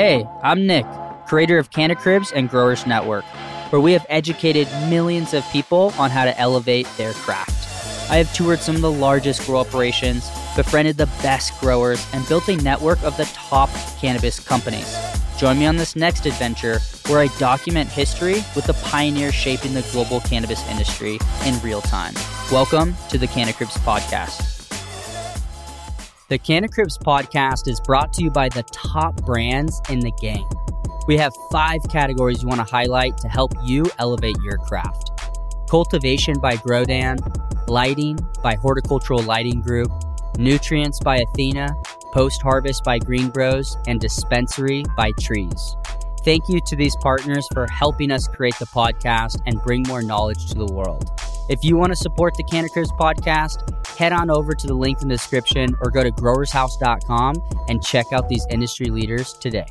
Hey, I'm Nick, creator of Cannacribs and Growers Network, where we have educated millions of people on how to elevate their craft. I have toured some of the largest grow operations, befriended the best growers, and built a network of the top cannabis companies. Join me on this next adventure where I document history with the pioneers shaping the global cannabis industry in real time. Welcome to the Cannacribs Podcast. The Cannacribs Podcast is brought to you by the top brands in the game. We have five categories we want to highlight to help you elevate your craft cultivation by Grodan, lighting by Horticultural Lighting Group, nutrients by Athena, post harvest by Green Grows, and dispensary by Trees. Thank you to these partners for helping us create the podcast and bring more knowledge to the world. If you want to support the Cannacribs podcast, head on over to the link in the description or go to growershouse.com and check out these industry leaders today.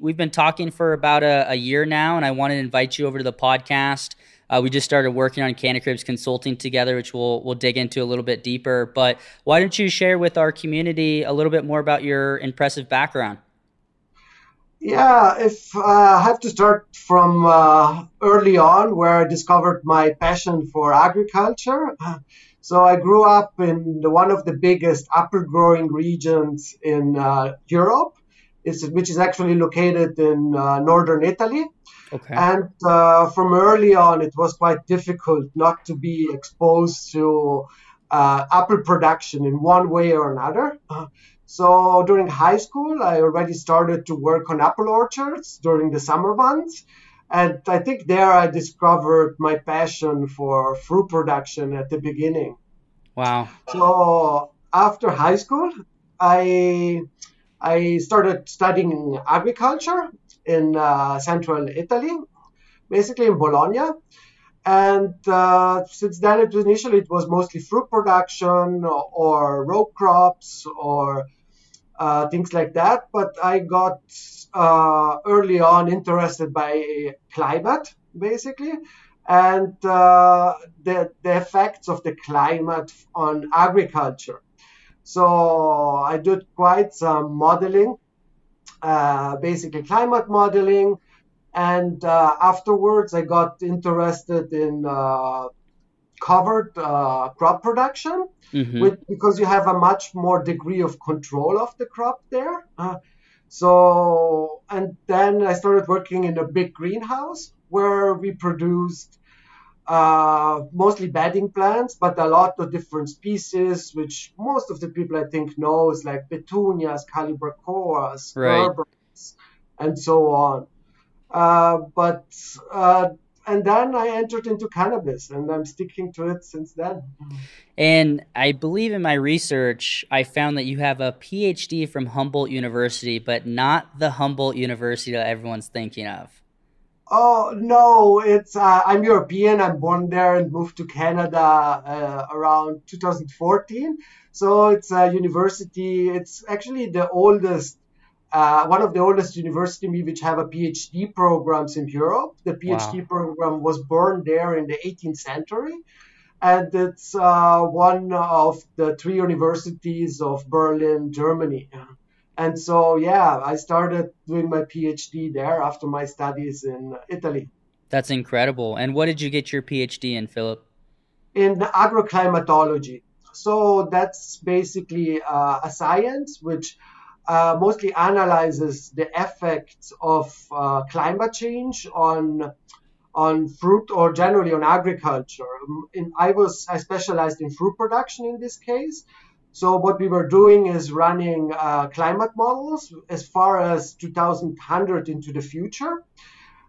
We've been talking for about a, a year now, and I want to invite you over to the podcast. Uh, we just started working on Cannacribs consulting together, which we'll we'll dig into a little bit deeper. But why don't you share with our community a little bit more about your impressive background? Yeah, if uh, I have to start from uh, early on, where I discovered my passion for agriculture. So I grew up in the, one of the biggest apple growing regions in uh, Europe, which is actually located in uh, northern Italy. Okay. And uh, from early on, it was quite difficult not to be exposed to uh, apple production in one way or another. So during high school, I already started to work on apple orchards during the summer months. And I think there I discovered my passion for fruit production at the beginning. Wow. So after high school, I I started studying agriculture in uh, central Italy, basically in Bologna. And uh, since then, it was initially it was mostly fruit production or, or row crops or uh, things like that. But I got uh, early on interested by climate, basically, and uh, the the effects of the climate on agriculture. So I did quite some modeling, uh, basically climate modeling. And uh, afterwards, I got interested in uh, covered uh, crop production mm-hmm. with, because you have a much more degree of control of the crop there. Uh, so, and then I started working in a big greenhouse where we produced uh, mostly bedding plants, but a lot of different species, which most of the people I think knows, like petunias, calibrachoas, right. and so on. Uh, but uh, and then I entered into cannabis, and I'm sticking to it since then. And I believe in my research, I found that you have a PhD from Humboldt University, but not the Humboldt University that everyone's thinking of. Oh no, it's uh, I'm European. I'm born there and moved to Canada uh, around 2014. So it's a university. It's actually the oldest, uh, one of the oldest universities which have a PhD programs in Europe. The PhD wow. program was born there in the 18th century, and it's uh, one of the three universities of Berlin, Germany. And so, yeah, I started doing my PhD there after my studies in Italy. That's incredible. And what did you get your PhD in, Philip? In agroclimatology. So that's basically uh, a science which uh, mostly analyzes the effects of uh, climate change on on fruit or generally on agriculture. In, I was I specialized in fruit production in this case, so what we were doing is running uh, climate models as far as 2100 into the future.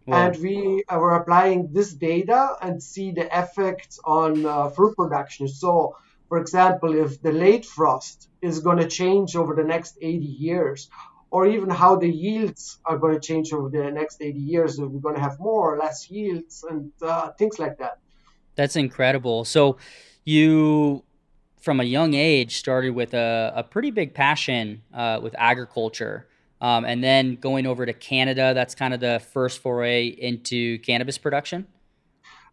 Wow. And we uh, were applying this data and see the effects on uh, fruit production. So, for example, if the late frost is going to change over the next 80 years, or even how the yields are going to change over the next 80 years, if we're going to have more or less yields and uh, things like that. That's incredible. So, you from a young age started with a, a pretty big passion uh, with agriculture. Um, and then going over to Canada, that's kind of the first foray into cannabis production?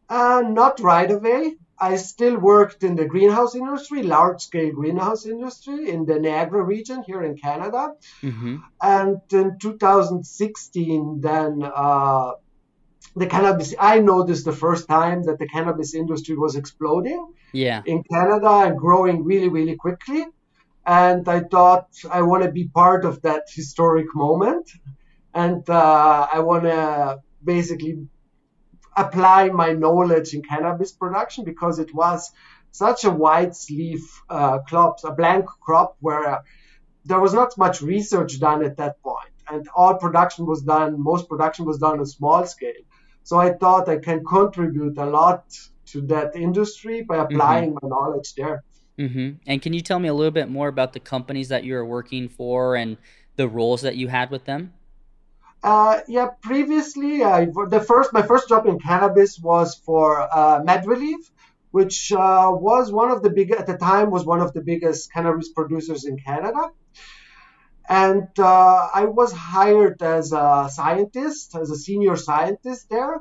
Uh, not right away. I still worked in the greenhouse industry, large scale greenhouse industry in the Niagara region here in Canada. Mm-hmm. And in 2016, then uh, the cannabis, I noticed the first time that the cannabis industry was exploding yeah. in Canada and growing really, really quickly. And I thought I want to be part of that historic moment. And uh, I want to basically apply my knowledge in cannabis production because it was such a wide sleeve uh, crop, a blank crop where there was not much research done at that point, and all production was done. Most production was done on a small scale. So I thought I can contribute a lot to that industry by mm-hmm. applying mm-hmm. my knowledge there. Mm-hmm. And can you tell me a little bit more about the companies that you were working for and the roles that you had with them? Uh, yeah, previously, I, the first my first job in cannabis was for uh, MedReleaf, which uh, was one of the big at the time was one of the biggest cannabis producers in Canada. And uh, I was hired as a scientist, as a senior scientist there,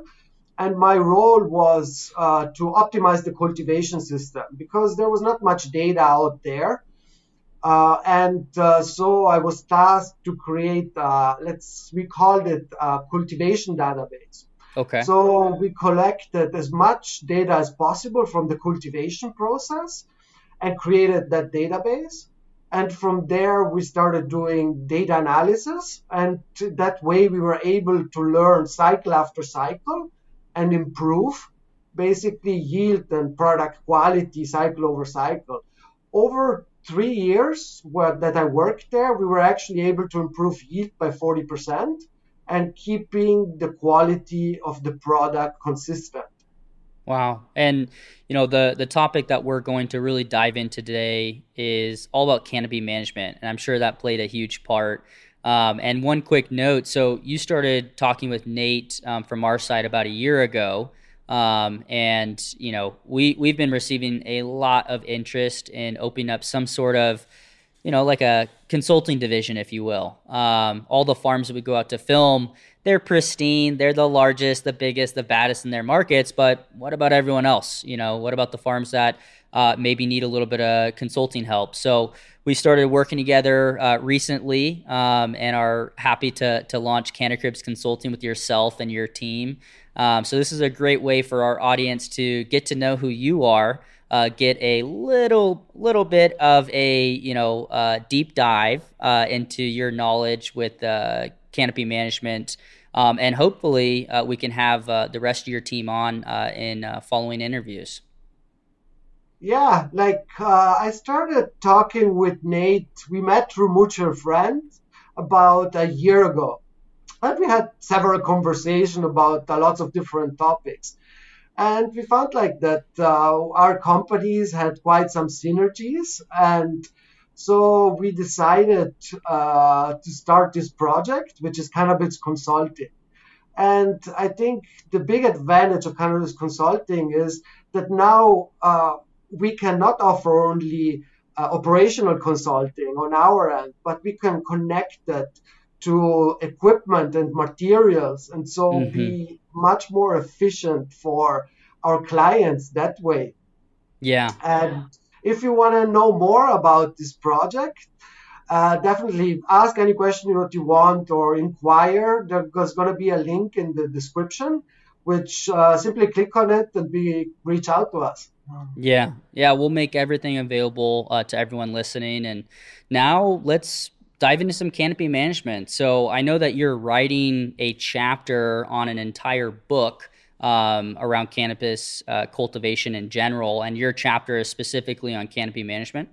and my role was uh, to optimize the cultivation system because there was not much data out there uh, and uh, so I was tasked to create, uh, let's, we called it a cultivation database. Okay. So we collected as much data as possible from the cultivation process and created that database. And from there, we started doing data analysis. And that way, we were able to learn cycle after cycle and improve basically yield and product quality cycle over cycle. Over three years that I worked there, we were actually able to improve yield by 40% and keeping the quality of the product consistent. Wow. And you know, the the topic that we're going to really dive into today is all about canopy management, and I'm sure that played a huge part. Um, and one quick note: so you started talking with Nate um, from our side about a year ago. Um, and you know, we we've been receiving a lot of interest in opening up some sort of, you know, like a consulting division, if you will. Um, all the farms that we go out to film, they're pristine, they're the largest, the biggest, the baddest in their markets. But what about everyone else? You know, what about the farms that uh, maybe need a little bit of consulting help? So we started working together uh, recently um, and are happy to to launch Cannacribs Consulting with yourself and your team. Um, so this is a great way for our audience to get to know who you are, uh, get a little little bit of a you know uh, deep dive uh, into your knowledge with uh, canopy management. Um, and hopefully, uh, we can have uh, the rest of your team on in following interviews. Yeah, like I started talking with Nate. We met through mutual friends about a year ago and we had several conversations about uh, lots of different topics. And we found like that uh, our companies had quite some synergies. And so we decided uh, to start this project, which is cannabis consulting. And I think the big advantage of Cannacribs consulting is that now uh, we cannot offer only uh, operational consulting on our end, but we can connect that to equipment and materials and so mm-hmm. be much more efficient for our clients that way. Yeah. And if you want to know more about this project, uh, definitely ask any question that you want or inquire. There's going to be a link in the description, which uh, simply click on it and be reach out to us. Yeah, yeah, we'll make everything available uh, to everyone listening. And now let's dive into some canopy management. So I know that you're writing a chapter on an entire book um, around cannabis uh, cultivation in general, and your chapter is specifically on canopy management.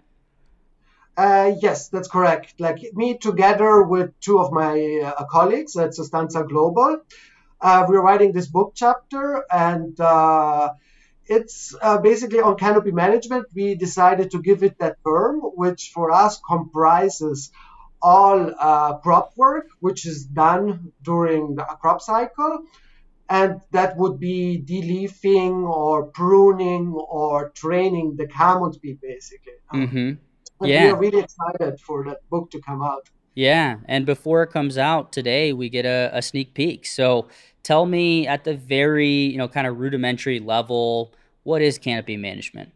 Uh, yes, that's correct. Like me, together with two of my uh, colleagues at Sustanza Global, uh, we're writing this book chapter, and uh, it's uh, basically on canopy management. We decided to give it that term, which for us comprises all uh, crop work, which is done during the crop cycle. And that would be deleafing or pruning or training the bee, basically. Mm-hmm. Yeah. We are really excited for that book to come out. Yeah. And before it comes out today, we get a, a sneak peek. So tell me at the very, you know, kind of rudimentary level, what is canopy management?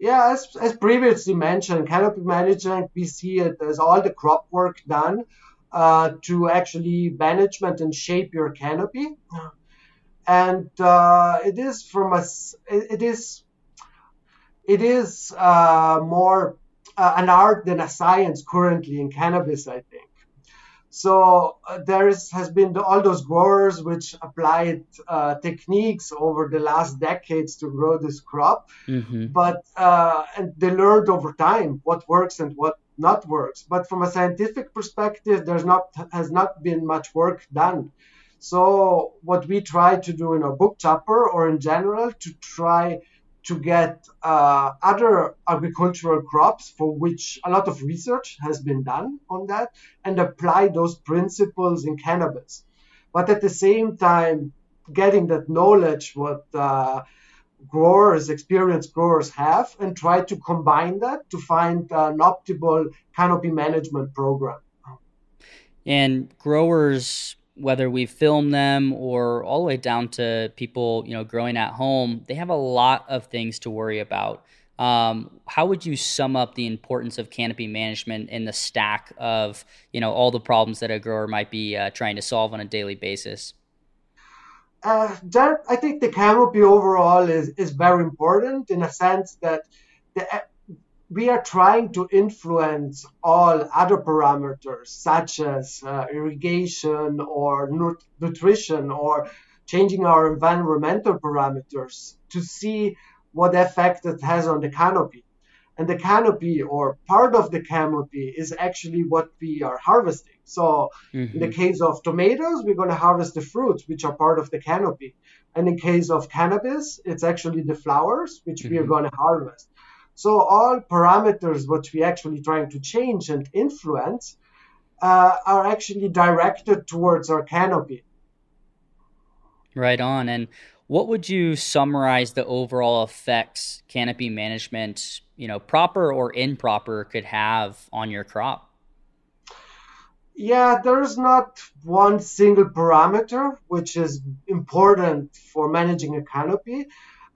Yeah, as, as previously mentioned, canopy management, we see it as all the crop work done uh, to actually management and shape your canopy. And uh, it is from a, it is, it is uh, more uh, an art than a science currently in cannabis, I think. So uh, there is, has been the, all those growers which applied uh, techniques over the last decades to grow this crop, mm-hmm. but uh, and they learned over time what works and what not works. But from a scientific perspective, there's not has not been much work done. So what we try to do in our book chapter or in general to try to get uh, other agricultural crops for which a lot of research has been done on that and apply those principles in cannabis. But at the same time, getting that knowledge, what uh, growers, experienced growers have, and try to combine that to find an optimal canopy management program. And growers whether we film them or all the way down to people, you know, growing at home, they have a lot of things to worry about. Um, how would you sum up the importance of canopy management in the stack of, you know, all the problems that a grower might be uh, trying to solve on a daily basis? Uh, I think the canopy overall is, is very important in a sense that the we are trying to influence all other parameters such as uh, irrigation or nut- nutrition or changing our environmental parameters to see what effect it has on the canopy. And the canopy or part of the canopy is actually what we are harvesting. So mm-hmm. in the mm-hmm. case of tomatoes, we're going to harvest the fruits, which are part of the canopy. And in case of cannabis, it's actually the flowers, which mm-hmm. we are mm-hmm. going to harvest. So all parameters which we actually trying to change and influence uh, are actually directed towards our canopy. Right on. And what would you summarize the overall effects canopy management, you know, proper or improper, could have on your crop? Yeah, there's not one single parameter which is important for managing a canopy.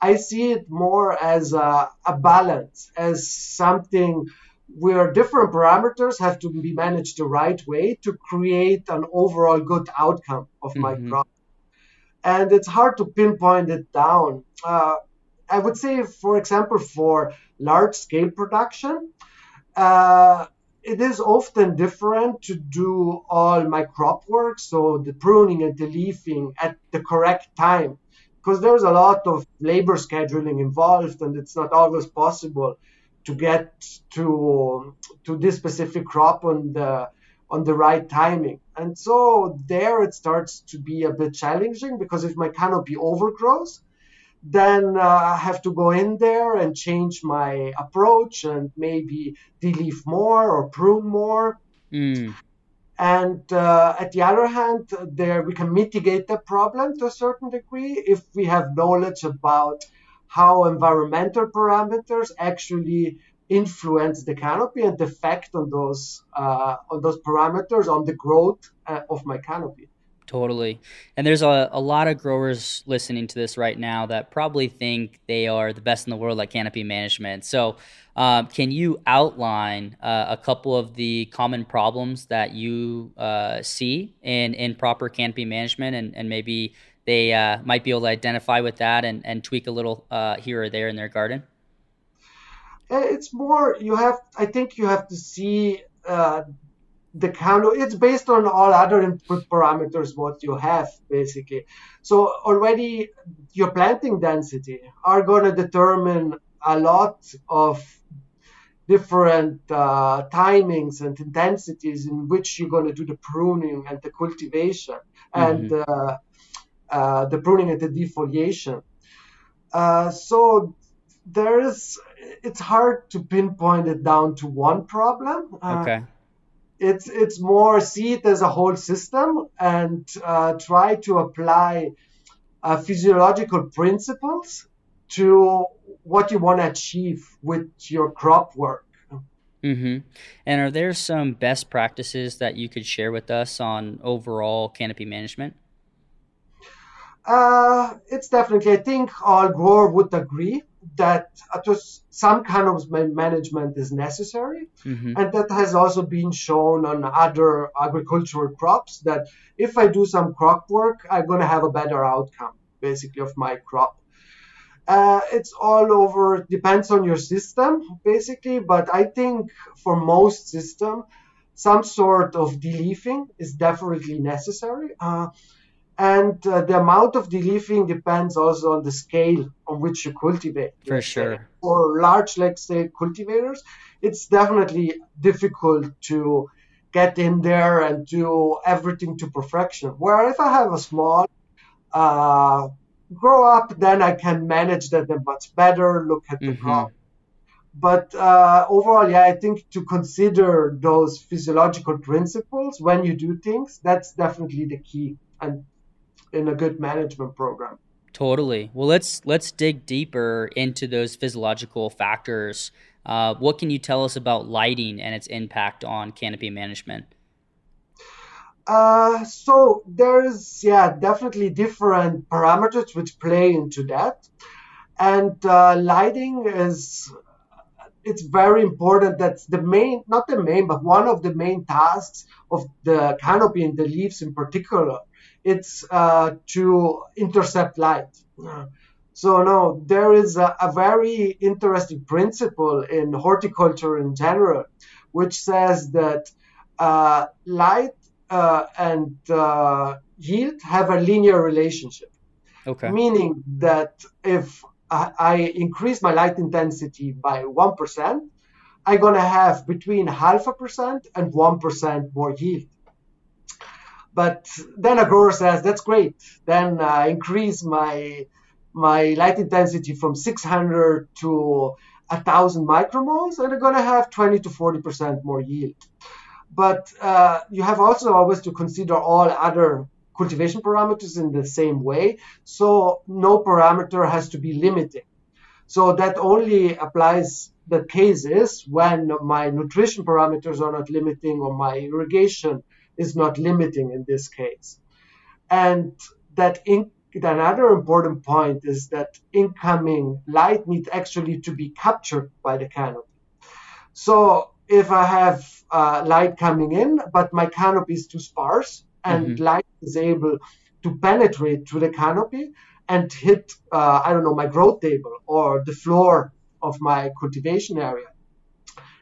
I see it more as a, a balance, as something where different parameters have to be managed the right way to create an overall good outcome of my mm-hmm. crop. And it's hard to pinpoint it down. Uh, I would say, for example, for large scale production, uh, it is often different to do all my crop work, so the pruning and the leafing at the correct time because there's a lot of labor scheduling involved and it's not always possible to get to to this specific crop on the on the right timing and so there it starts to be a bit challenging because if my canopy overgrows then uh, I have to go in there and change my approach and maybe de-leaf more or prune more. Mm. And uh, at the other hand, there we can mitigate the problem to a certain degree if we have knowledge about how environmental parameters actually influence the canopy and the effect on those uh, on those parameters on the growth uh, of my canopy. Totally. And there's a, a lot of growers listening to this right now that probably think they are the best in the world at canopy management. So, um, can you outline uh, a couple of the common problems that you uh, see in, in proper canopy management and, and maybe they uh, might be able to identify with that and, and tweak a little uh, here or there in their garden? It's more, you have, I think you have to see uh, the kind of it's based on all other input parameters what you have basically. So already your planting density are going to determine a lot of different uh, timings and intensities in which you're going to do the pruning and the cultivation mm-hmm. and uh, uh, the pruning and the defoliation. Uh, so there is it's hard to pinpoint it down to one problem. Uh, okay it's it's more see it as a whole system and uh, try to apply uh, physiological principles to what you want to achieve with your crop work. Mm-hmm. And are there some best practices that you could share with us on overall canopy management? Uh, it's definitely, I think all grower would agree that just some kind of management is necessary. Mm-hmm. And that has also been shown on other agricultural crops that if I do some crop work, I'm going to have a better outcome, basically, of my crop. Uh, it's all over, depends on your system, basically. But I think for most system, some sort of deleafing is definitely necessary. Uh, and uh, the amount of deleafing depends also on the scale on which you cultivate. For sure. For large, let's say, cultivators, it's definitely difficult to get in there and do everything to perfection. Where if I have a small uh, grow up, then I can manage that much better, look at the mm-hmm. crop. But uh, overall, yeah, I think to consider those physiological principles when you do things, that's definitely the key. And in a good management program. Totally. Well, let's let's dig deeper into those physiological factors. Uh, what can you tell us about lighting and its impact on canopy management? Uh, so there's yeah definitely different parameters which play into that, and uh, lighting is it's very important. That's the main, not the main, but one of the main tasks of the canopy and the leaves in particular it's uh, to intercept light. So no, there is a, a, very interesting principle in horticulture in general, which says that uh, light uh, and uh, yield have a linear relationship. Okay. Meaning that if I, I increase my light intensity by one percent, I'm gonna have between half a percent and one percent more yield. But then a grower says, that's great. Then I increase my my light intensity from 600 to 1000 micromoles, and I'm going to have 20 to 40% more yield. But uh, you have also always to consider all other cultivation parameters in the same way. So no parameter has to be limiting. So that only applies the cases when my nutrition parameters are not limiting or my irrigation is not limiting in this case. And that in, another important point is that incoming light needs actually to be captured by the canopy. So if I have uh, light coming in, but my canopy is too sparse and mm-hmm. light is able to penetrate through the canopy and hit, uh, I don't know, my growth table or the floor of my cultivation area,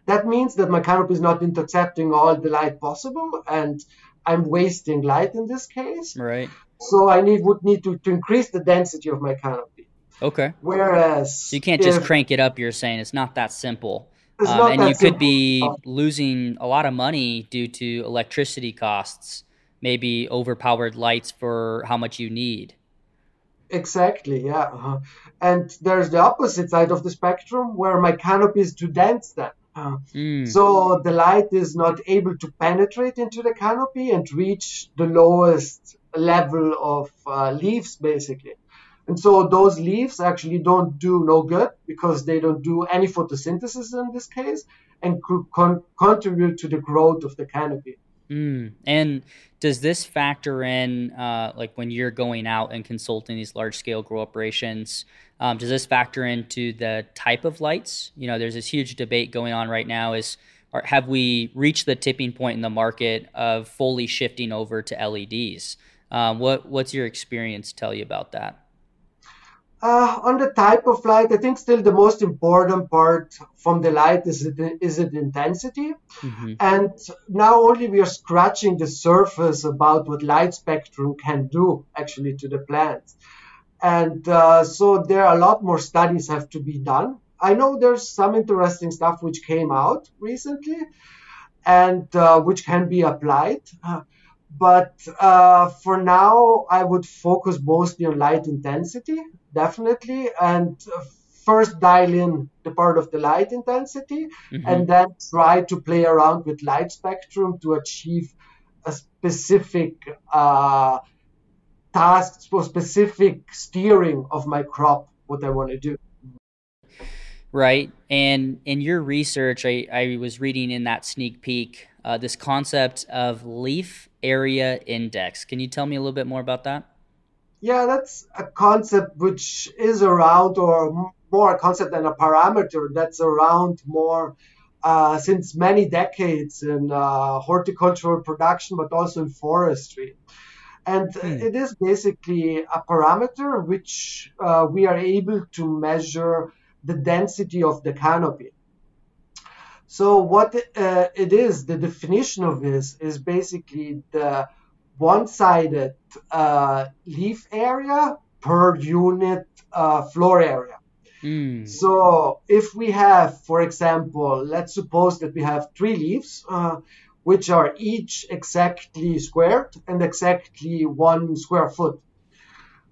that means that my canopy is not intercepting all the light possible, and I'm wasting light in this case. Right. So I need would need to, to increase the density of my canopy. Okay. Whereas so you can't just crank it up. You're saying it's not that simple. It's Um, and you could be losing a lot of money due to electricity costs, maybe overpowered lights for how much you need. Exactly, yeah. Uh-huh. And there's the opposite side of the spectrum where my canopy is too dense then. Uh, mm. So the light is not able to penetrate into the canopy and reach the lowest level of uh, leaves, basically. And so those leaves actually don't do no good because they don't do any photosynthesis in this case and could con- contribute to the growth of the canopy. Mm. And does this factor in, uh, like when you're going out and consulting these large scale grow operations? Um, does this factor into the type of lights? You know, there's this huge debate going on right now. Is are, have we reached the tipping point in the market of fully shifting over to LEDs? Um, what what's your experience tell you about that? Uh, on the type of light, I think still the most important part from the light is it, is it intensity. Mm-hmm. And now only we are scratching the surface about what light spectrum can do actually to the plants. And uh, so there are a lot more studies have to be done. I know there's some interesting stuff which came out recently and uh, which can be applied. But uh, for now, I would focus mostly on light intensity, definitely, and first dial in the part of the light intensity mm-hmm. and then try to play around with light spectrum to achieve a specific uh, tasks for specific steering of my crop, what I want to do. Right. And in your research, I, I was reading in that sneak peek uh, this concept of leaf area index. Can you tell me a little bit more about that? Yeah, that's a concept which is around, or more a concept than a parameter that's around more uh, since many decades in uh, horticultural production, but also in forestry. And hmm. it is basically a parameter which uh, we are able to measure the density of the canopy. So what uh, it is, the definition of this is basically the one-sided uh, leaf area per unit uh, floor area. Mm. So if we have, for example, let's suppose that we have three leaves, uh, which are each exactly squared and exactly one square foot.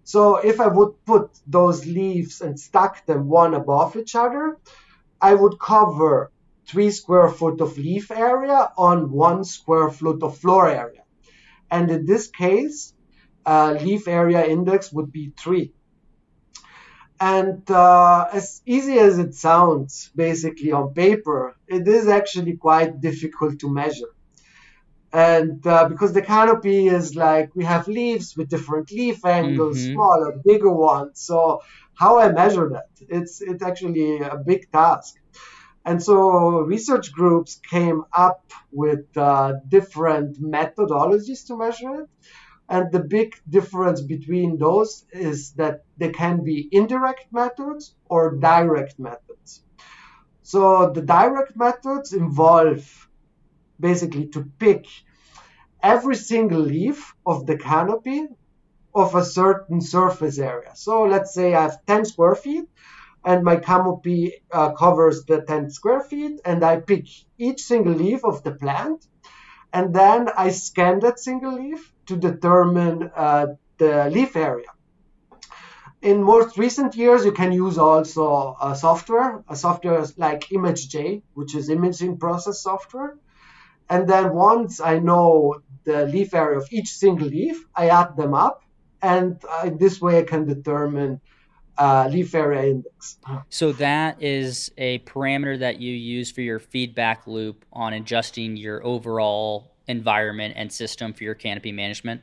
So if I would put those leaves and stack them one above each other, I would cover three square foot of leaf area on one square foot of floor area. And in this case, uh, leaf area index would be three. And uh, as easy as it sounds, basically on paper, it is actually quite difficult to measure. And uh, because the canopy is like we have leaves with different leaf angles, mm-hmm. smaller, bigger ones. So how I measure that? It's it's actually a big task. And so research groups came up with uh, different methodologies to measure it. And the big difference between those is that they can be indirect methods or direct methods. So the direct methods involve basically to pick every single leaf of the canopy of a certain surface area. So let's say I have 10 square feet and my canopy uh, covers the 10 square feet and I pick each single leaf of the plant and then I scan that single leaf to determine uh, the leaf area. In most recent years, you can use also a software, a software like ImageJ, which is imaging process software. And then once I know the leaf area of each single leaf, I add them up. And uh, this way I can determine uh, leaf area index. So that is a parameter that you use for your feedback loop on adjusting your overall environment and system for your canopy management?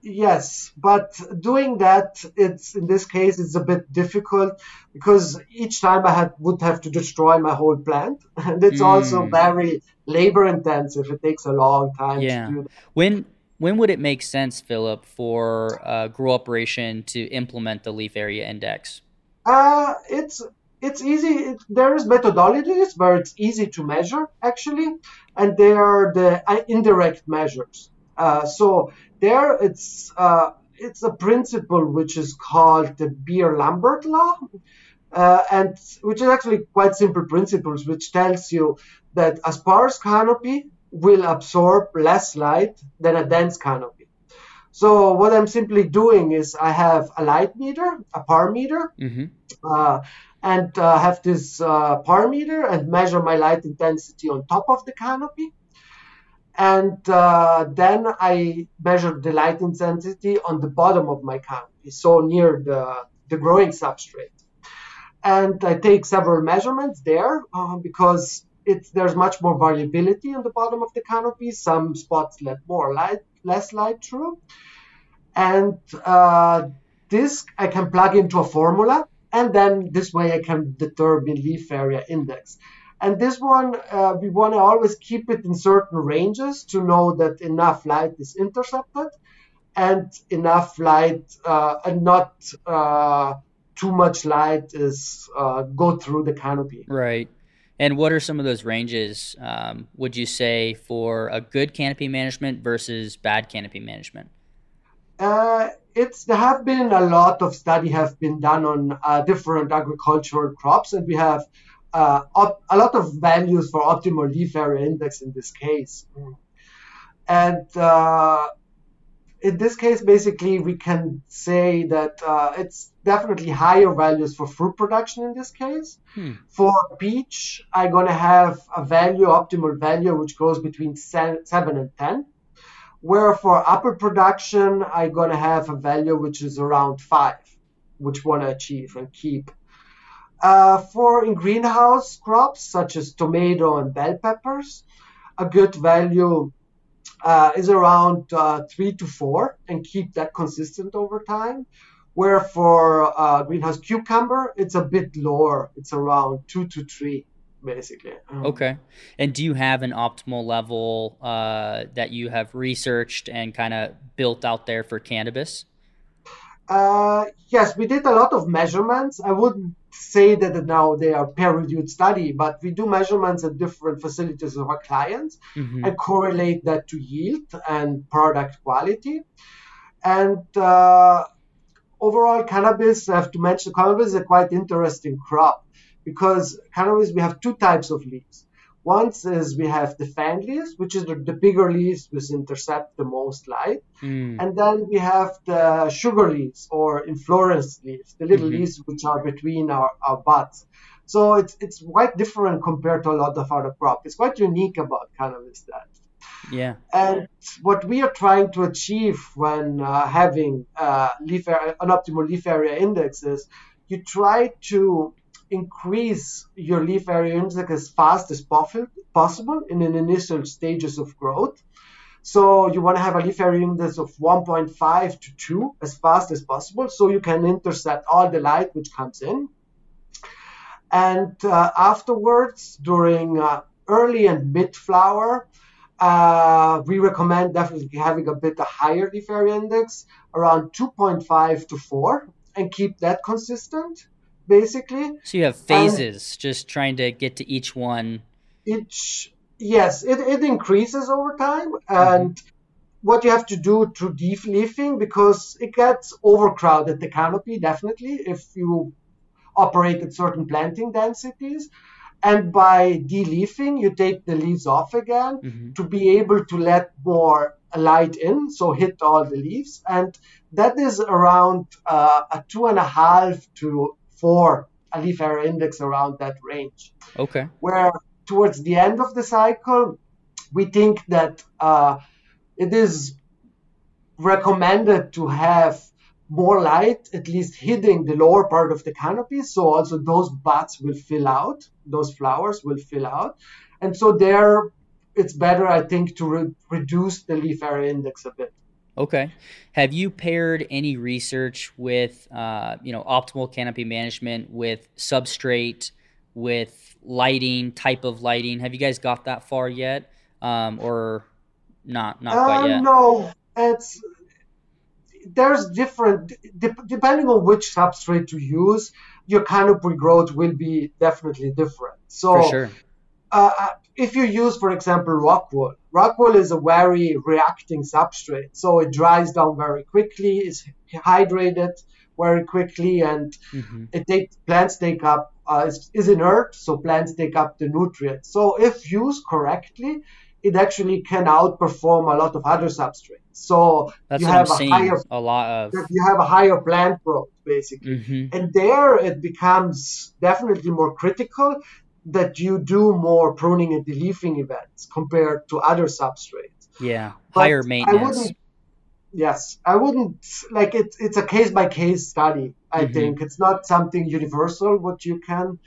Yes, but doing that, it's in this case, it's a bit difficult because each time I had would have to destroy my whole plant, and it's mm. also very labor intensive. It takes a long time yeah. to do that. When when would it make sense, Philip, for a grow operation to implement the leaf area index? Uh, it's it's easy. It, there's methodologies where it's easy to measure actually, and they are the uh, indirect measures. Uh, so there, it's uh, it's a principle which is called the Beer-Lambert law, uh, and which is actually quite simple principles, which tells you that a sparse canopy will absorb less light than a dense canopy. So what I'm simply doing is I have a light meter, a par meter, mm-hmm. uh, and uh, have this uh, par meter and measure my light intensity on top of the canopy. And uh, then I measure the light intensity on the bottom of my canopy, so near the, the growing substrate. And I take several measurements there uh, because it's, there's much more variability on the bottom of the canopy. Some spots let more light, less light through. And uh, this I can plug into a formula and then this way I can determine leaf area index. And this one, uh, we want to always keep it in certain ranges to know that enough light is intercepted and enough light uh, and not uh, too much light is uh, go through the canopy. Right. And what are some of those ranges, um, would you say, for a good canopy management versus bad canopy management? Uh, it's there have been a lot of study have been done on uh, different agricultural crops, and we have uh, op- a lot of values for optimal leaf area index in this case. And uh, in this case, basically, we can say that uh, it's definitely higher values for fruit production in this case. Hmm. For peach, I'm going to have a value, optimal value, which goes between 7 and 10 where for apple production, I'm going to have a value which is around 5, which want to achieve and keep. Uh, for in greenhouse crops such as tomato and bell peppers, a good value uh, is around uh, three to four and keep that consistent over time. Where for uh, greenhouse cucumber, it's a bit lower. It's around two to three, basically. Um, okay. And do you have an optimal level uh, that you have researched and kind of built out there for cannabis? Uh, yes, we did a lot of measurements. I wouldn't say that now they are peer-reviewed study, but we do measurements at different facilities of our clients mm-hmm. and correlate that to yield and product quality. And uh, overall, cannabis, I have to mention, cannabis is a quite interesting crop because cannabis, we have two types of leaves. One is we have the fan leaves, which is the, the bigger leaves which intercept the most light. Mm. And then we have the sugar leaves or inflorescence leaves, the little mm-hmm. leaves which are between our, our buds. So it's, it's quite different compared to a lot of other crops. It's quite unique about cannabis that. Yeah. And what we are trying to achieve when uh, having uh, leaf area, an optimal leaf area index is you try to increase your leaf area index as fast as possible in the initial stages of growth. So you want to have a leaf area index of 1.5 to 2 as fast as possible so you can intercept all the light which comes in. And uh, afterwards, during uh, early and mid flower, uh, we recommend definitely having a bit a higher leaf area index, around 2.5 to 4, and keep that consistent basically. So you have phases, and just trying to get to each one. Each yes, it, it increases over time, and mm-hmm. what you have to do to de-leafing because it gets overcrowded the canopy definitely if you operate at certain planting densities. And by de-leafing, you take the leaves off again mm-hmm. to be able to let more light in, so hit all the leaves. And that is around uh, a two and a half to for a leaf area index around that range. Okay. Where towards the end of the cycle, we think that uh, it is recommended to have more light, at least hitting the lower part of the canopy. So also those buds will fill out, those flowers will fill out. And so there, it's better, I think, to re- reduce the leaf area index a bit. Okay. Have you paired any research with, uh, you know, optimal canopy management with substrate, with lighting, type of lighting? Have you guys got that far yet, um, or not? Not quite um, yet. No, it's there's different de- depending on which substrate to use. Your canopy growth will be definitely different. So, For sure. Uh, uh if you use, for example, rock wool, rock wool is a very reacting substrate. So it dries down very quickly, is hydrated very quickly, and mm-hmm. it takes plants take up uh, is, is inert, so plants take up the nutrients. So if used correctly, it actually can outperform a lot of other substrates. So That's you have a higher a lot of you have a higher plant growth basically, mm-hmm. and there it becomes definitely more critical that you do more pruning and deleafing events compared to other substrates. Yeah, but higher maintenance. I yes, I wouldn't like it. It's a case by case study. I mm-hmm. think it's not something universal what you can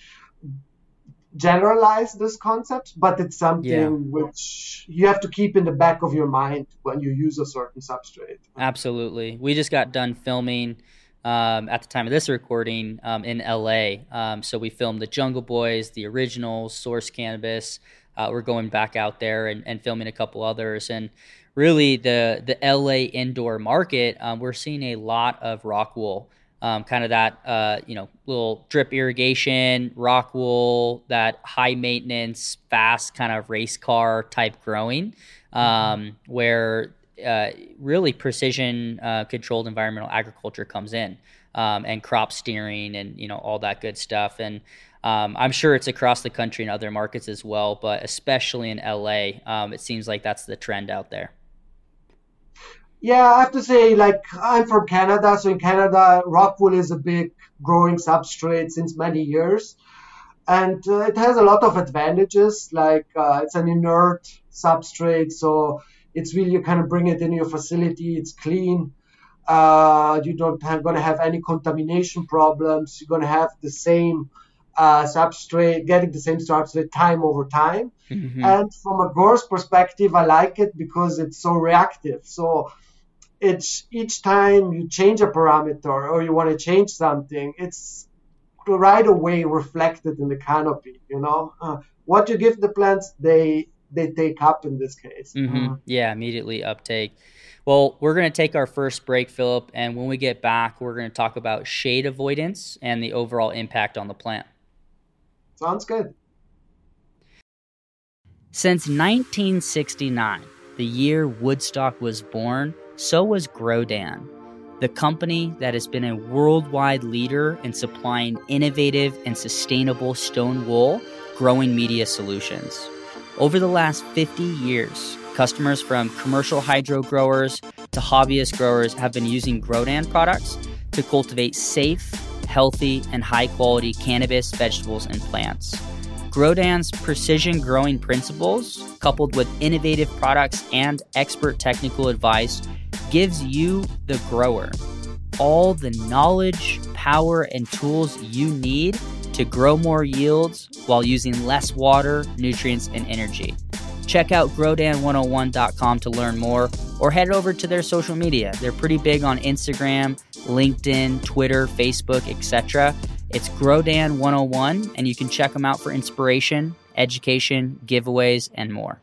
generalize this concept, but it's something yeah. which you have to keep in the back of your mind when you use a certain substrate. Absolutely. We just got done filming um, at the time of this recording um, in LA. Um, so we filmed the Jungle Boys, the originals, Source Cannabis. Uh, we're going back out there and, and, filming a couple others. And really, the the LA indoor market, um, we're seeing a lot of rock wool. Um, kind of that uh, you know little drip irrigation, rock wool, that high maintenance, fast kind of race car type growing, um, where uh, really precision uh, controlled environmental agriculture comes in um, and crop steering and you know all that good stuff and um, I'm sure it's across the country and other markets as well, but especially in LA, um, it seems like that's the trend out there. Yeah, I have to say, like, I'm from Canada. So in Canada, rockwool is a big growing substrate since many years. And uh, it has a lot of advantages, like uh, it's an inert substrate. So it's really you kind of bring it in your facility. It's clean. Uh, you don't have, going to have any contamination problems. You're going to have the same uh, substrate, getting the same substrate time over time. Mm-hmm. And from a grower's perspective, I like it because it's so reactive. So it's each time you change a parameter or you want to change something, it's right away reflected in the canopy. You know, uh, what you give the plants, they they take up in this case. Mm-hmm. Uh, yeah, immediately uptake. Well, we're going to take our first break, Philip, and when we get back, we're going to talk about shade avoidance and the overall impact on the plant. Sounds good. Since 1969, the year Woodstock was born, so was Grodan, the company that has been a worldwide leader in supplying innovative and sustainable stone wool growing media solutions. Over the last 50 years, customers from commercial hydro growers to hobbyist growers have been using Grodan products to cultivate safe, healthy, and high quality cannabis, vegetables, and plants. Grodan's precision growing principles, coupled with innovative products and expert technical advice, gives you, the grower, all the knowledge, power, and tools you need to grow more yields while using less water, nutrients, and energy. Check out grodan101.com to learn more or head over to their social media. They're pretty big on Instagram, LinkedIn, Twitter, Facebook, etc. It's Grodan101 and you can check them out for inspiration, education, giveaways, and more.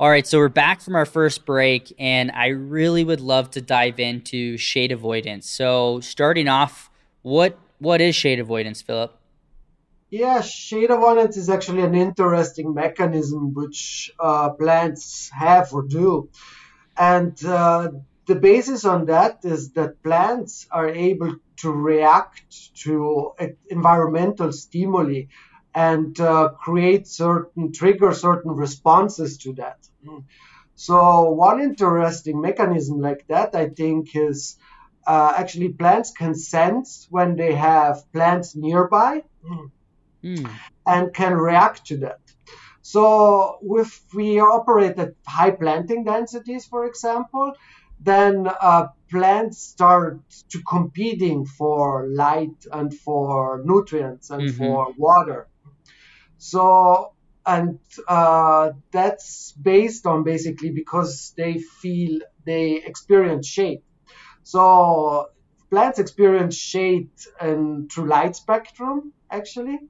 All right, so we're back from our first break, and I really would love to dive into shade avoidance. So, starting off, what what is shade avoidance, Philip? Yeah, shade avoidance is actually an interesting mechanism which uh, plants have or do. And uh, the basis on that is that plants are able to react to environmental stimuli and uh, create certain, trigger certain responses to that. So, one interesting mechanism like that, I think, is uh, actually plants can sense when they have plants nearby mm. and can react to that. So if we operate at high planting densities, for example, then uh, plants start to competing for light and for nutrients and mm-hmm. for water. So and uh, that's based on basically because they feel they experience shade. So plants experience shade and through light spectrum actually.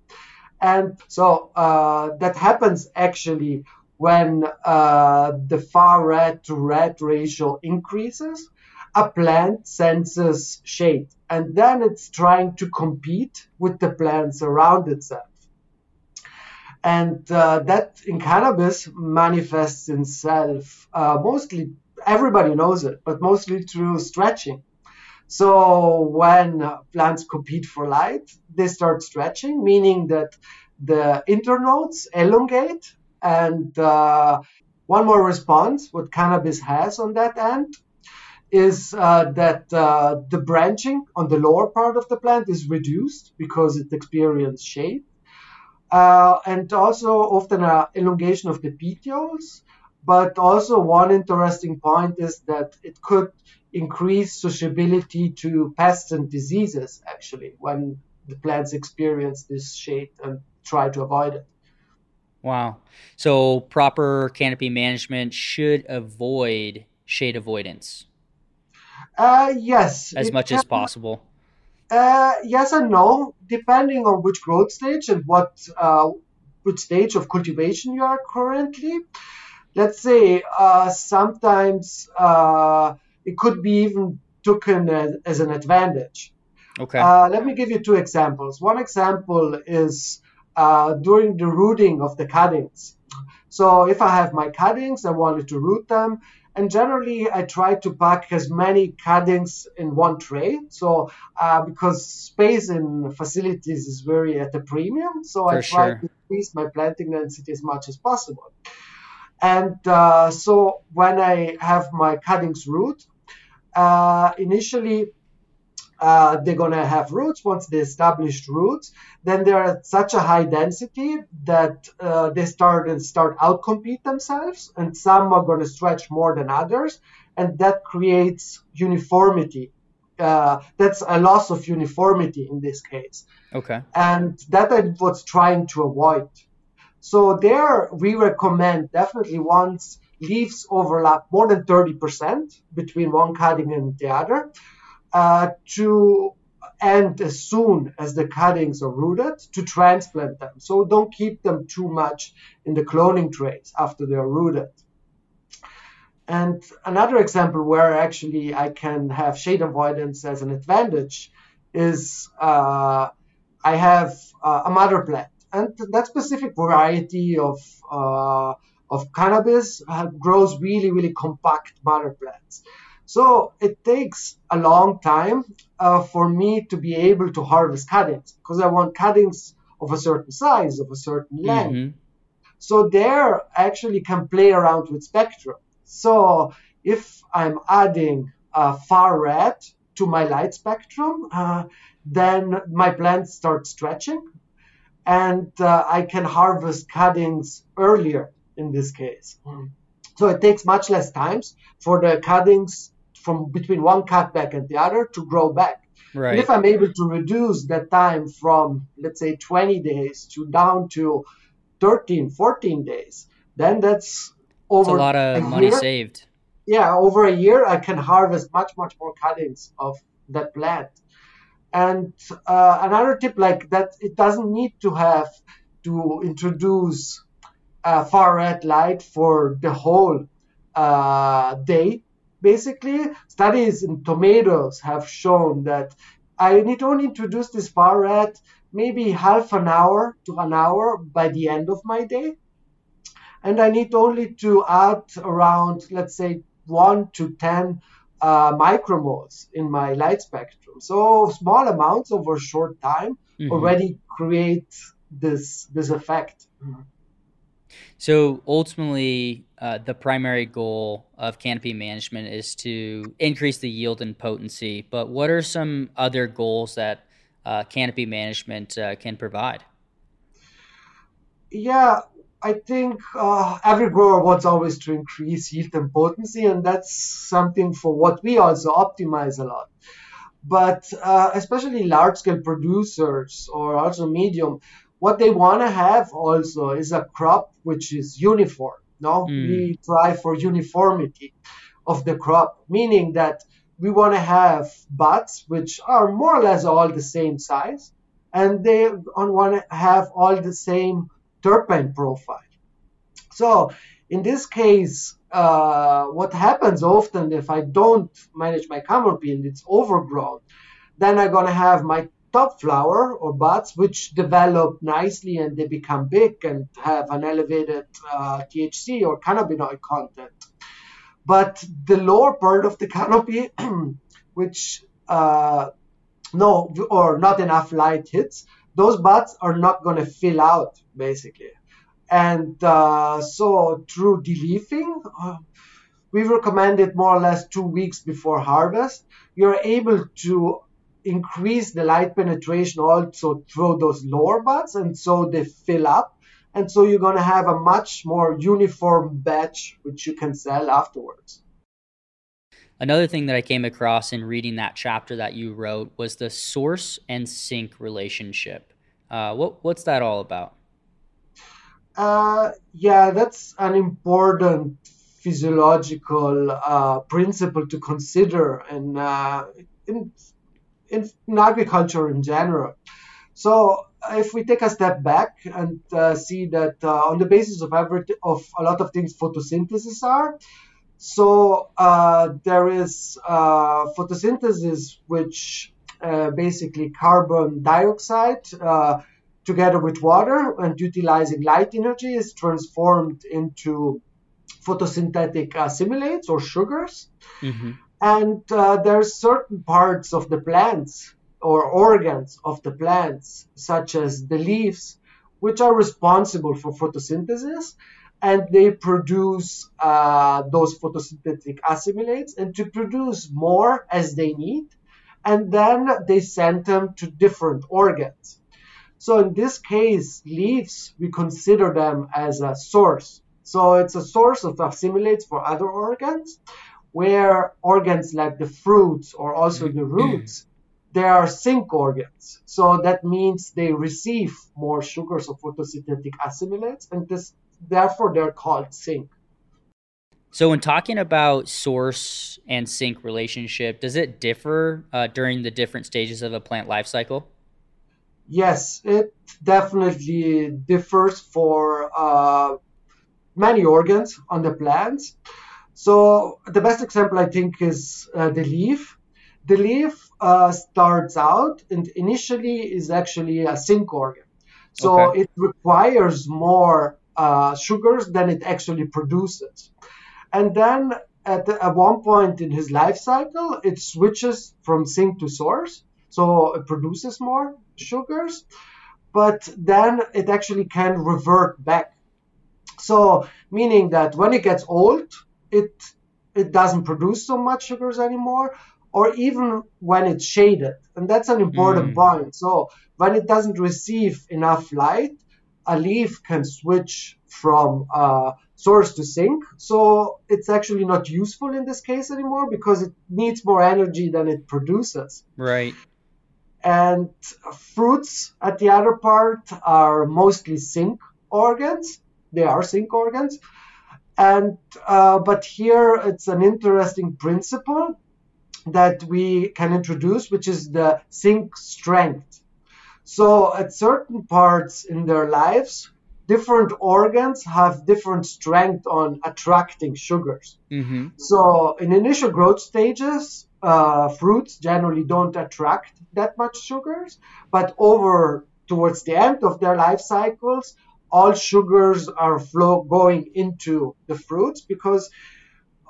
And so uh, that happens actually when uh, the far red to red ratio increases. A plant senses shade and then it's trying to compete with the plants around itself. And uh, that in cannabis manifests itself uh, mostly, everybody knows it, but mostly through stretching. So when plants compete for light, they start stretching, meaning that the internodes elongate. And uh, one more response, what cannabis has on that end, is uh, that uh, the branching on the lower part of the plant is reduced because it experiences shade. Uh, and also often an elongation of the petioles. But also one interesting point is that it could increase sociability to pests and diseases actually when the plants experience this shade and try to avoid it. Wow. So proper canopy management should avoid shade avoidance. Uh, yes. As much can, as possible. Uh, yes and no, depending on which growth stage and what uh, which stage of cultivation you are currently. Let's say uh, sometimes uh, it could be even taken as, as an advantage. Okay. Uh, let me give you two examples. One example is uh, during the rooting of the cuttings. So if I have my cuttings, I wanted to root them, and generally I try to pack as many cuttings in one tray. So uh, because space in facilities is very at a premium, so For I try sure. to increase my planting density as much as possible. And uh, so when I have my cuttings root, uh, initially uh, they're going to have roots. Once they established roots, then they're at such a high density that uh, they start and start outcompete themselves, and some are going to stretch more than others, and that creates uniformity uh, that's a loss of uniformity in this case. Okay. And that I was trying to avoid. So there we recommend definitely once leaves overlap more than 30% between one cutting and the other, uh, to end as soon as the cuttings are rooted to transplant them. So don't keep them too much in the cloning trays after they are rooted. And another example where actually I can have shade avoidance as an advantage is uh, I have uh, a mother plant, and that specific variety of uh, of cannabis grows really really compact mother plants. So it takes a long time uh, for me to be able to harvest cuttings because I want cuttings of a certain size, of a certain length. Mm-hmm. So there I actually can play around with spectrum. So if I'm adding a far red to my light spectrum, uh, then my plants start stretching and uh, I can harvest cuttings earlier in this case. Mm. So it takes much less times for the cuttings from between one cutback and the other to grow back. Right. And if I'm able to reduce that time from, let's say, 20 days to down to 13, 14 days, then that's over that's a lot of money year. saved. Yeah, over a year, I can harvest much, much more cuttings of that plant. And uh, another tip, like that, it doesn't need to have to introduce uh, far red light for the whole uh, day. Basically, studies in tomatoes have shown that I need to only introduce this far red maybe half an hour to an hour by the end of my day. And I need only to add around, let's say, 1 to 10 uh, micromoles in my light spectrum. So small amounts over a short time mm-hmm. already create this, this effect. So ultimately, uh, the primary goal of canopy management is to increase the yield and potency. But what are some other goals that uh, canopy management uh, can provide? Yeah, I think uh, every grower wants always to increase yield and potency, and that's something for what we also optimize a lot. But uh, especially large scale producers or also medium, what they want to have also is a crop which is uniform. No, mm. we try for uniformity of the crop, meaning that we want to have buds which are more or less all the same size, and they want to have all the same terpene profile. So in this case, uh, what happens often if I don't manage my canopy and it's overgrown, then I'm gonna have my top flower or buds which develop nicely and they become big and have an elevated uh, THC or cannabinoid content. But the lower part of the canopy, which uh, no or not enough light hits, those buds are not going to fill out basically. And uh, so through deleafing, uh, we recommend it more or less two weeks before harvest. You're able to increase the light penetration also through those lower buds, and so they fill up. And so you're going to have a much more uniform batch, which you can sell afterwards. Another thing that I came across in reading that chapter that you wrote was the source and sink relationship. Uh, what, what's that all about? Uh, yeah, that's an important physiological uh, principle to consider, and uh, in in, in agriculture in general. So if we take a step back and uh, see that uh, on the basis of every, of a lot of things photosynthesis are, so uh, there is uh, photosynthesis which uh, basically carbon dioxide uh, together with water and utilizing light energy is transformed into photosynthetic assimilates or sugars. Mm-hmm. And uh, there are certain parts of the plants or organs of the plants, such as the leaves, which are responsible for photosynthesis. And they produce uh, those photosynthetic assimilates, and to produce more as they need, and then they send them to different organs. So in this case, leaves, we consider them as a source. So it's a source of assimilates for other organs, where organs like the fruits or also the roots, they are sink organs. So that means they receive more sugars or photosynthetic assimilates, and this therefore they're called sink. So, when talking about source and sink relationship, does it differ uh, during the different stages of a plant life cycle? Yes, it definitely differs for uh, many organs on the plants. So, the best example I think is uh, the leaf. The leaf uh, starts out and initially is actually a sink organ. So, okay. it requires more uh, sugars than it actually produces. And then at, the, at one point in his life cycle, it switches from sink to source. So it produces more sugars, but then it actually can revert back. So meaning that when it gets old, it it doesn't produce so much sugars anymore, or even when it's shaded. And that's an important mm. point. So when it doesn't receive enough light, a leaf can switch from uh, source to sink. So it's actually not useful in this case anymore because it needs more energy than it produces. Right. And fruits at the other part are mostly sink organs. They are sink organs. And uh, but here it's an interesting principle that we can introduce, which is the sink strength. So at certain parts in their lives, different organs have different strength on attracting sugars. Mm-hmm. So in initial growth stages, uh, fruits generally don't attract that much sugars, but over towards the end of their life cycles, all sugars are flow going into the fruits because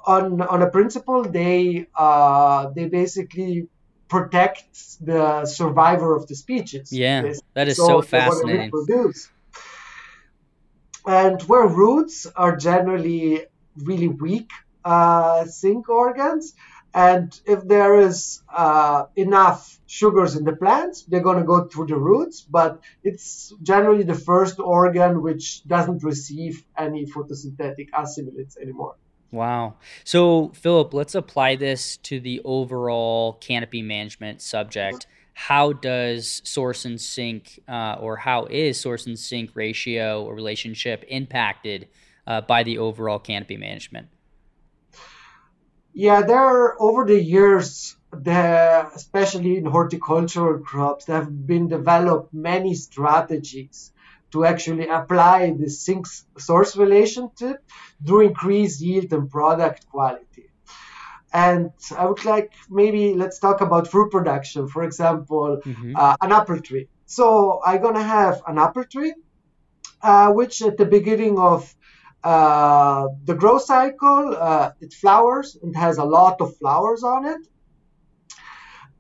on on a principle they uh, they basically protect the survivor of the species. Yeah, that is so, so fascinating. And where roots are generally really weak uh, sink organs, and if there is uh, enough sugars in the plants, they're going to go through the roots, but it's generally the first organ which doesn't receive any photosynthetic assimilates anymore. Wow. So, Philip, let's apply this to the overall canopy management subject. How does source and sink, uh, or how is source and sink ratio or relationship impacted uh, by the overall canopy management? Yeah, there are over the years, there, especially in horticultural crops, there have been developed many strategies to actually apply the sink source relationship to increase yield and product quality. And I would like maybe let's talk about fruit production. For example, mm-hmm. uh, an apple tree. So I'm gonna have an apple tree, uh, which at the beginning of uh, the growth cycle, uh, it flowers and has a lot of flowers on it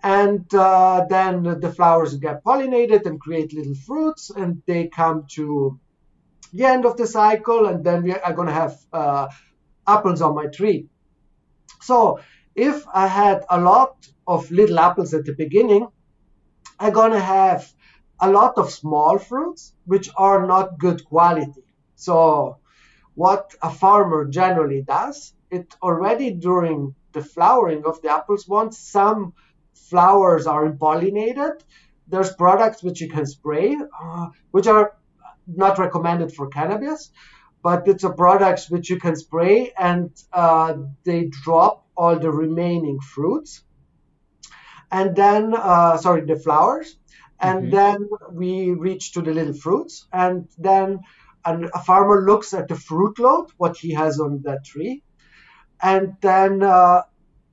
and uh, then the flowers get pollinated and create little fruits and they come to the end of the cycle and then we are going to have uh, apples on my tree. So if i had a lot of little apples at the beginning i'm going to have a lot of small fruits which are not good quality. So what a farmer generally does it already during the flowering of the apples wants some flowers are impollinated. There's products which you can spray, uh, which are not recommended for cannabis, but it's a products which you can spray and uh, they drop all the remaining fruits. And then, uh, sorry, the flowers. And mm-hmm. then we reach to the little fruits. And then an, a farmer looks at the fruit load, what he has on that tree. And then uh,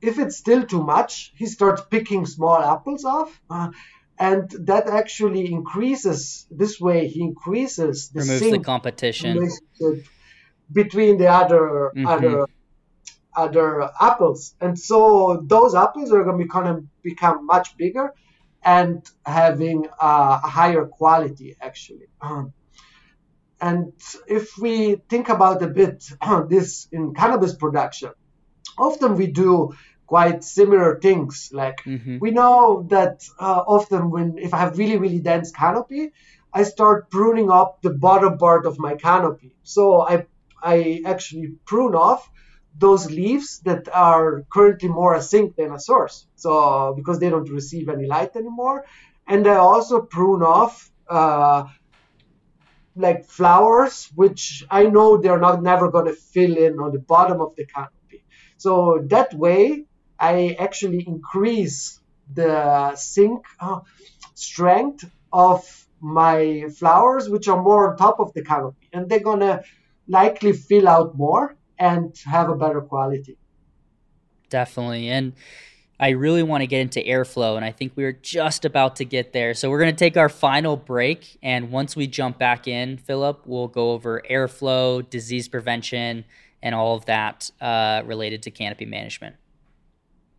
if it's still too much, he starts picking small apples off. Uh, and that actually increases this way he increases the removes the competition between the other mm-hmm. other other apples and so those apples are going to become become much bigger and having a higher quality actually um, and if we think about a bit this in cannabis production often we do quite similar things. Like mm-hmm. we know that uh, often when if I have really really dense canopy, I start pruning up the bottom part of my canopy. So I I actually prune off those leaves that are currently more a sink than a source. So because they don't receive any light anymore, and I also prune off uh, like flowers, which I know they're not never going to fill in on the bottom of the canopy. So that way, I actually increase the sink uh, strength of my flowers, which are more on top of the canopy, and they're gonna likely fill out more and have a better quality. Definitely, and I really want to get into airflow, and I think we're just about to get there. So we're to take our final break, and once we jump back in, Philip, we'll go over airflow, disease prevention, and all of that uh, related to canopy management.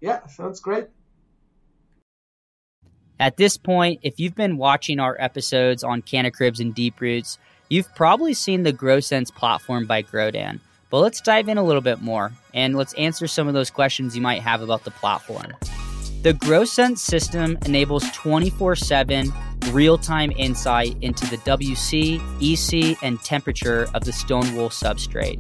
Yeah, sounds great. At this point, if you've been watching our episodes on Cannacribs and deep roots, you've probably seen the GrowSense platform by Grodan. But let's dive in a little bit more and let's answer some of those questions you might have about the platform. The GrowSense system enables 24 7 real time insight into the WC, EC, and temperature of the stone wool substrate.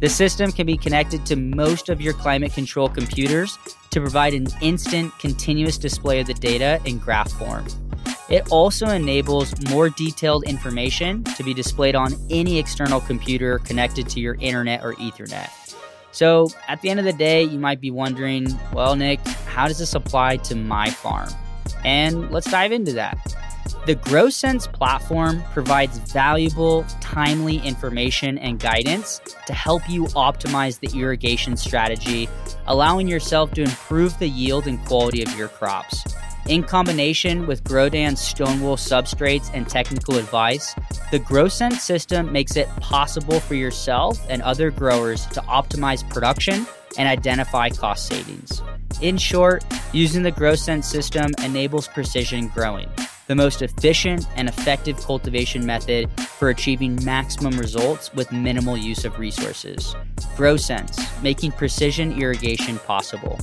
The system can be connected to most of your climate control computers to provide an instant, continuous display of the data in graph form. It also enables more detailed information to be displayed on any external computer connected to your internet or Ethernet. So, at the end of the day, you might be wondering, well, Nick, how does this apply to my farm? And let's dive into that. The GrowSense platform provides valuable, timely information and guidance to help you optimize the irrigation strategy, allowing yourself to improve the yield and quality of your crops. In combination with Grodan's Stonewool substrates and technical advice, the GrowSense system makes it possible for yourself and other growers to optimize production and identify cost savings. In short, using the GrowSense system enables precision growing the most efficient and effective cultivation method for achieving maximum results with minimal use of resources. GrowSense, making precision irrigation possible.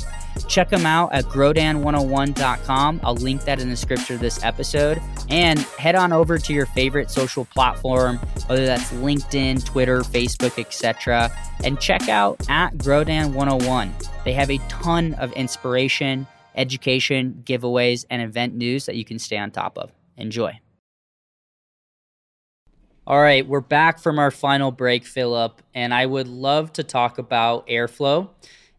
Check them out at grodan101.com. I'll link that in the description of this episode. And head on over to your favorite social platform, whether that's LinkedIn, Twitter, Facebook, etc., and check out at Grodan101. They have a ton of inspiration education, giveaways, and event news that you can stay on top of. Enjoy. All right, we're back from our final break, Philip, and I would love to talk about airflow.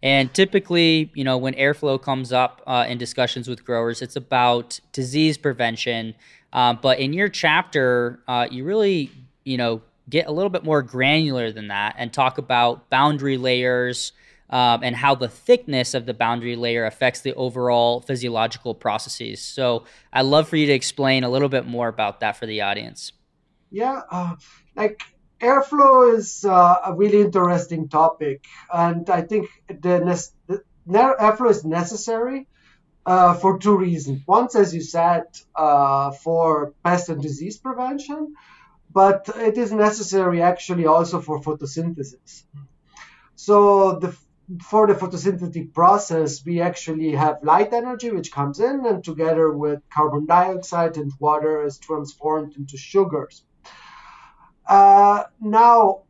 And typically, you know, when airflow comes up uh, in discussions with growers, it's about disease prevention. Uh, but in your chapter, uh, you really, you know, get a little bit more granular than that and talk about boundary layers, um, and how the thickness of the boundary layer affects the overall physiological processes. So I'd love for you to explain a little bit more about that for the audience. Yeah, uh, like airflow is uh, a really interesting topic, and I think the, ne- the airflow is necessary uh, for two reasons. One, as you said, uh, for pest and disease prevention, but it is necessary actually also for photosynthesis. So the for the photosynthetic process, we actually have light energy which comes in and together with carbon dioxide and water is transformed into sugars. Uh, now,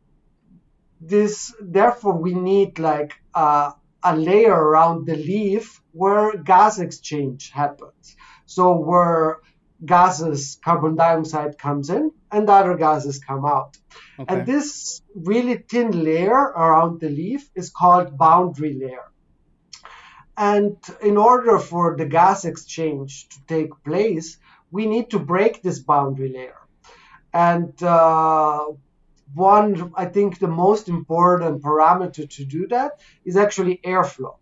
this therefore we need like uh, a layer around the leaf where gas exchange happens. So where gases, carbon dioxide comes in and other gases come out. Okay. And this really thin layer around the leaf is called boundary layer. And in order for the gas exchange to take place, we need to break this boundary layer. And uh, one, I think the most important parameter to do that is actually airflow.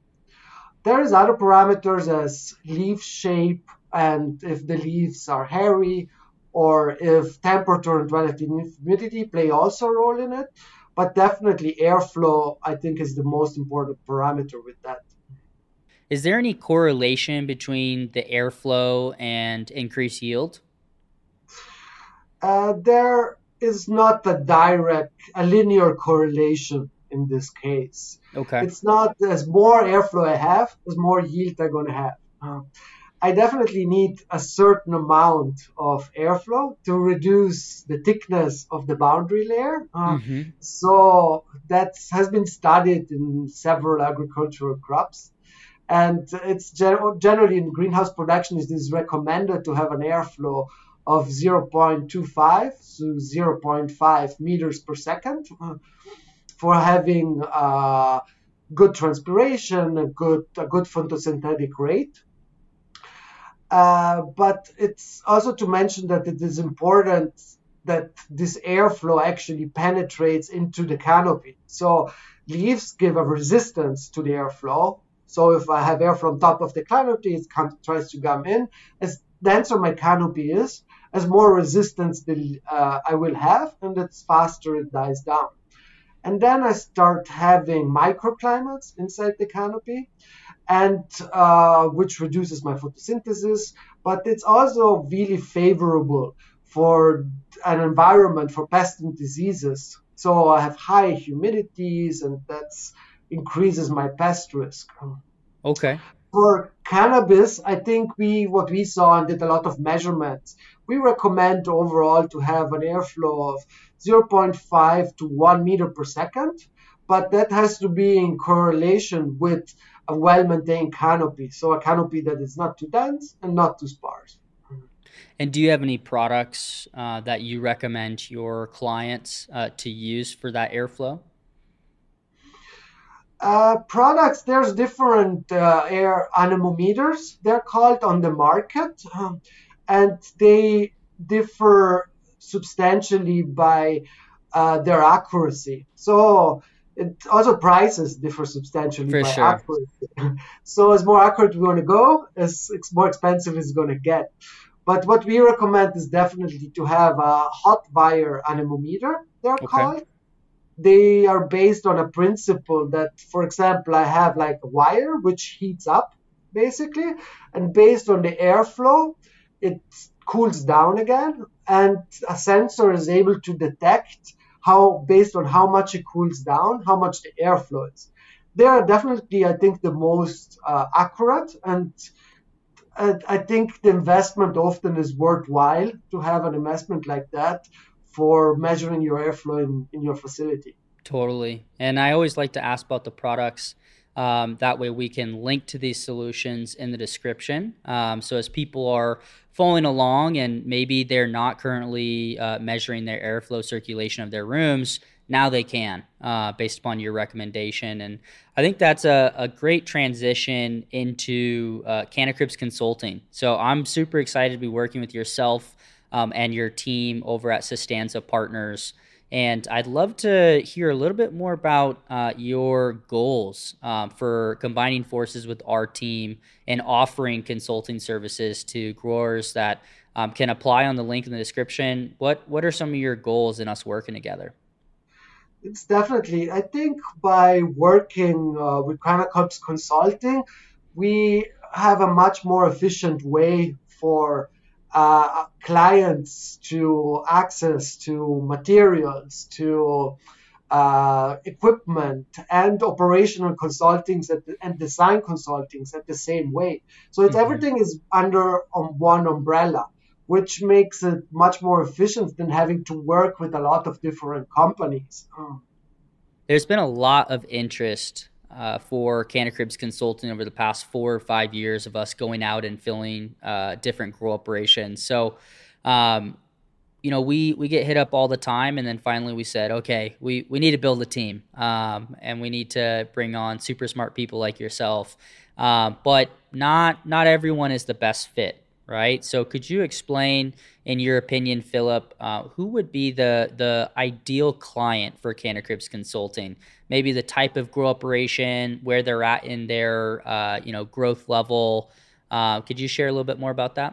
There is other parameters as leaf shape and if the leaves are hairy or if temperature and relative humidity play also a role in it. But definitely airflow, I think, is the most important parameter with that. Is there any correlation between the airflow and increased yield? Uh, there is not a direct, a linear correlation in this case. Okay. It's not as more airflow I have, as more yield I'm going to have. Uh, I definitely need a certain amount of airflow to reduce the thickness of the boundary layer. Uh, mm-hmm. So that has been studied in several agricultural crops. And it's generally in greenhouse production, it is recommended to have an airflow of 0.25 to 0.5 meters per second uh, for having uh, good transpiration, a good, a good photosynthetic rate. Uh, but it's also to mention that it is important that this airflow actually penetrates into the canopy. So leaves give a resistance to the airflow. So if I have air from top of the canopy, it tries to come in. As denser my canopy is, as more resistance the, uh, I will have, and it's faster it dies down. And then I start having microclimates inside the canopy, and uh, which reduces my photosynthesis. But it's also really favorable for an environment for pests and diseases. So I have high humidities, and that increases my pest risk. Okay. For cannabis, I think we what we saw and did a lot of measurements. We recommend overall to have an airflow of 0.5 to 1 meter per second, but that has to be in correlation with a well-maintained canopy. So a canopy that is not too dense and not too sparse. And do you have any products uh, that you recommend your clients uh, to use for that airflow? Uh, products, there's different uh, air anemometers, they're called on the market, um, and they differ substantially by uh, their accuracy. So it also prices differ substantially For by sure. accuracy. so as more accurate we want to go, as more expensive it's going to get. But what we recommend is definitely to have a hot wire anemometer, they're okay. called. They are based on a principle that, for example, I have like a wire which heats up basically, and based on the airflow, it cools down again, and a sensor is able to detect how, based on how much it cools down, how much the airflow is. They are definitely, I think, the most uh, accurate, and I think the investment often is worthwhile to have an investment like that for measuring your airflow in, in your facility. Totally. And I always like to ask about the products um, that way, we can link to these solutions in the description. Um, so, as people are following along and maybe they're not currently uh, measuring their airflow circulation of their rooms, now they can, uh, based upon your recommendation. And I think that's a, a great transition into uh, Cannacribs Consulting. So, I'm super excited to be working with yourself um, and your team over at Sustanza Partners. And I'd love to hear a little bit more about uh, your goals um, for combining forces with our team and offering consulting services to growers that um, can apply on the link in the description. What What are some of your goals in us working together? It's definitely. I think by working uh, with Cannacribs Consulting, we have a much more efficient way for uh, clients to access to materials, to uh, equipment, and operational consultings and design consultings at the same way. So it's mm-hmm. everything is under um, one umbrella, which makes it much more efficient than having to work with a lot of different companies. Mm. There's been a lot of interest uh, for Cannacribs Consulting over the past four or five years of us going out and filling uh, different grow operations. So, um, you know, we we get hit up all the time, and then finally we said, okay, we we need to build a team, um, and we need to bring on super smart people like yourself. Um, but not not everyone is the best fit right? So could you explain, in your opinion, Philip, uh, who would be the the ideal client for Cannacribs Consulting? Maybe the type of grow operation, where they're at in their uh, you know growth level. Uh, could you share a little bit more about that?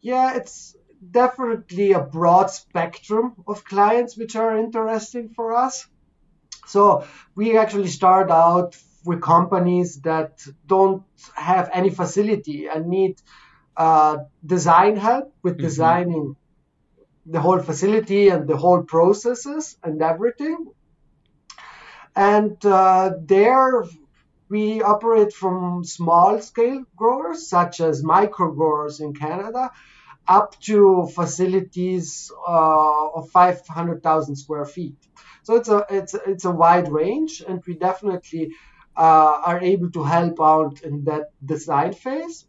Yeah, it's definitely a broad spectrum of clients which are interesting for us. So we actually start out with companies that don't have any facility and need uh, design help with mm-hmm. designing the whole facility and the whole processes and everything. And uh, there, we operate from small scale growers, such as micro growers in Canada, up to facilities uh, of 500,000 square feet. So it's a it's it's a wide range, and we definitely uh, are able to help out in that design phase.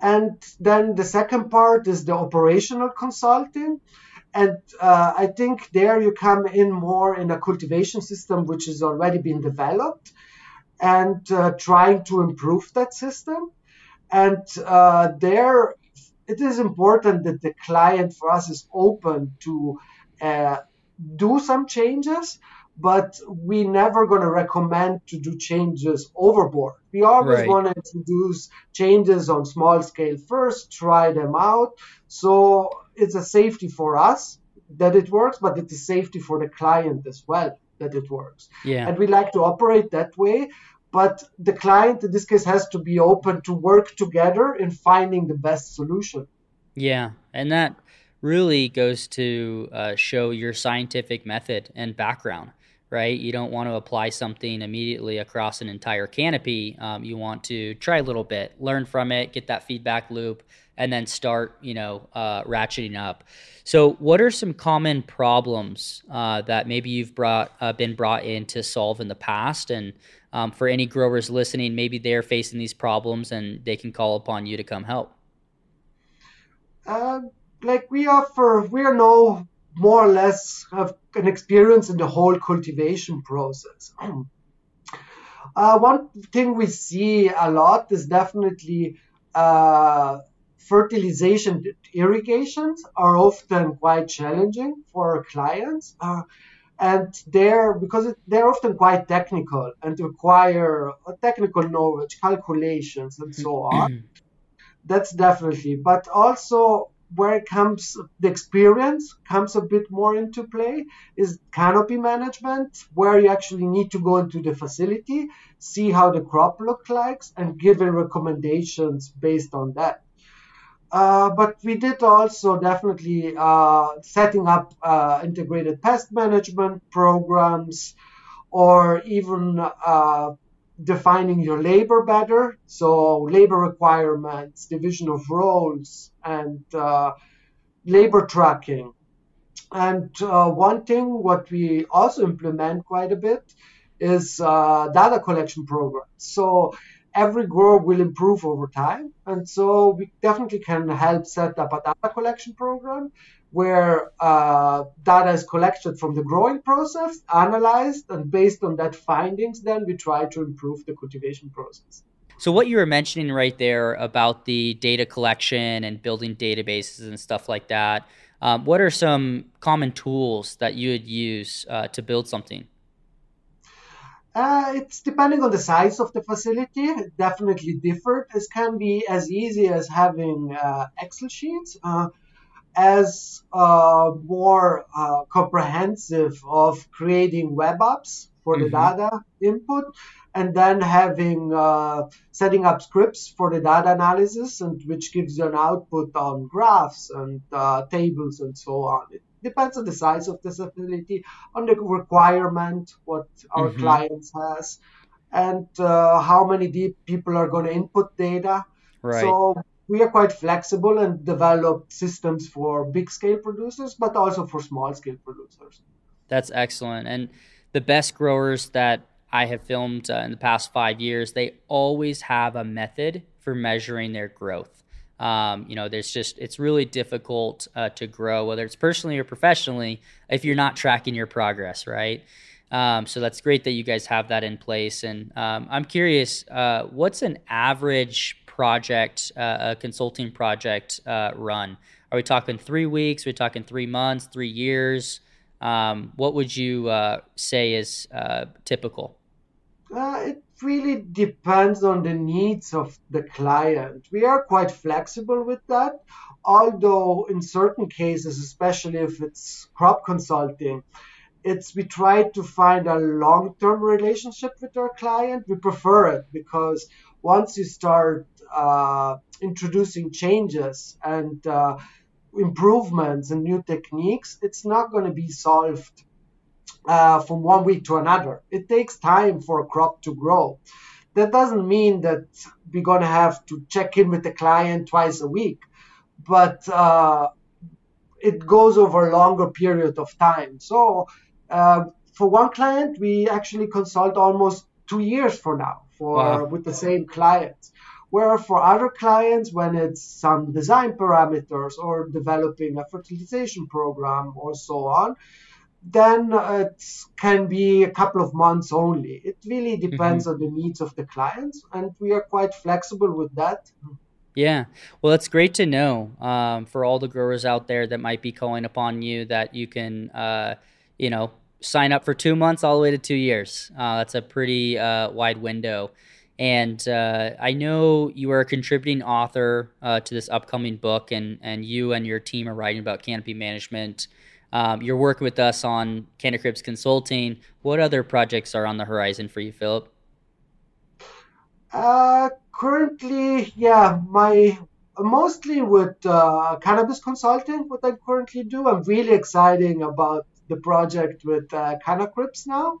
And then the second part is the operational consulting. And uh, I think there you come in more in a cultivation system which has already been developed and uh, trying to improve that system. And uh, there it is important that the client for us is open to uh, do some changes, but we never going to recommend to do changes overboard. We always right. want to introduce changes on small scale first, try them out. So it's a safety for us that it works, but it is safety for the client as well that it works. Yeah. And we like to operate that way. But the client in this case has to be open to work together in finding the best solution. Yeah. And that really goes to uh, show your scientific method and background right? You don't want to apply something immediately across an entire canopy. Um, you want to try a little bit, learn from it, get that feedback loop, and then start, you know, uh, ratcheting up. So, what are some common problems uh, that maybe you've brought uh, been brought in to solve in the past? And um, for any growers listening, maybe they're facing these problems and they can call upon you to come help. Uh, like we offer, we are no more or less have an experience in the whole cultivation process. uh, one thing we see a lot is definitely uh, fertilization irrigations are often quite challenging for our clients. Uh, and they're because it, they're often quite technical and require technical knowledge, calculations, and so on. That's definitely, but also where it comes the experience comes a bit more into play is canopy management where you actually need to go into the facility see how the crop looks like and give recommendations based on that uh, but we did also definitely uh, setting up uh, integrated pest management programs or even uh, defining your labor better. So labor requirements, division of roles, and uh, labor tracking. And uh, one thing what we also implement quite a bit is data collection programs. So every grower will improve over time. And so we definitely can help set up a data collection program where uh, data is collected from the growing process, analyzed, and based on that findings, then we try to improve the cultivation process. So, what you were mentioning right there about the data collection and building databases and stuff like that, um, what are some common tools that you would use uh, to build something? Uh, it's depending on the size of the facility. It definitely different. It can be as easy as having uh, Excel sheets uh, as uh, more uh, comprehensive of creating web apps for the mm-hmm. data input and then having uh, setting up scripts for the data analysis and which gives you an output on graphs and uh, tables and so on it depends on the size of the facility on the requirement what our mm-hmm. clients has and uh, how many people are going to input data right. so we are quite flexible and develop systems for big scale producers, but also for small scale producers. That's excellent. And the best growers that I have filmed uh, in the past five years, they always have a method for measuring their growth. Um, you know, there's just, it's really difficult uh, to grow, whether it's personally or professionally, if you're not tracking your progress, right? Um, so that's great that you guys have that in place. And um, I'm curious, uh, what's an average project, uh, a consulting project uh, run? Are we talking three weeks? Are we talking three months, three years? Um, what would you uh, say is uh, typical? Uh, it really depends on the needs of the client. We are quite flexible with that, although in certain cases, especially if it's crop consulting, it's we try to find a long-term relationship with our client. We prefer it because once you start uh, introducing changes and uh, improvements and new techniques, it's not going to be solved uh, from one week to another. It takes time for a crop to grow. That doesn't mean that we're going to have to check in with the client twice a week, but uh, it goes over a longer period of time. So uh, for one client, we actually consult almost two years for now for wow. with the same client. Where for other clients, when it's some design parameters or developing a fertilization program or so on, then it can be a couple of months only. It really depends mm-hmm. on the needs of the clients, and we are quite flexible with that. Yeah, well, it's great to know um, for all the growers out there that might be calling upon you that you can, uh, you know, sign up for two months all the way to two years. Uh, that's a pretty uh, wide window. And uh, I know you are a contributing author uh, to this upcoming book, and, and you and your team are writing about canopy management. Um, you're working with us on Cannacribs Consulting. What other projects are on the horizon for you, Philip? Uh, currently, yeah, my mostly with uh, cannabis consulting. What I currently do, I'm really excited about the project with uh, Cannacribs now.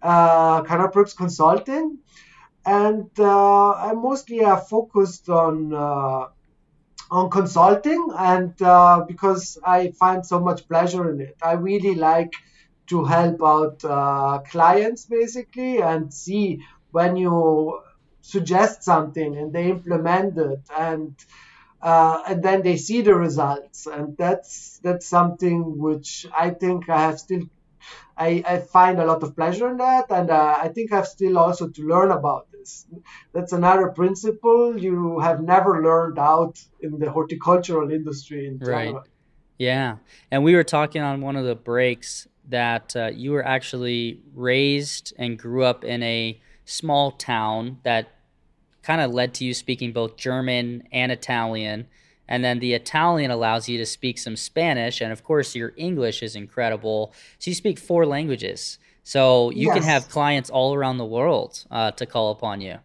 Uh, Cannacribs Consulting and uh, I mostly are focused on uh, on consulting, and uh, because I find so much pleasure in it, I really like to help out uh, clients basically and see when you suggest something and they implement it and uh, and then they see the results. And that's that's something which I think I have still I, I find a lot of pleasure in that, and uh, I think I've still also to learn about this. That's another principle you have never learned out in the horticultural industry in general. Right. Yeah, and we were talking on one of the breaks that uh, you were actually raised and grew up in a small town that kind of led to you speaking both German and Italian and then the Italian allows you to speak some Spanish, and of course, your English is incredible. So you speak four languages. So you yes. can have clients all around the world uh, to call upon you.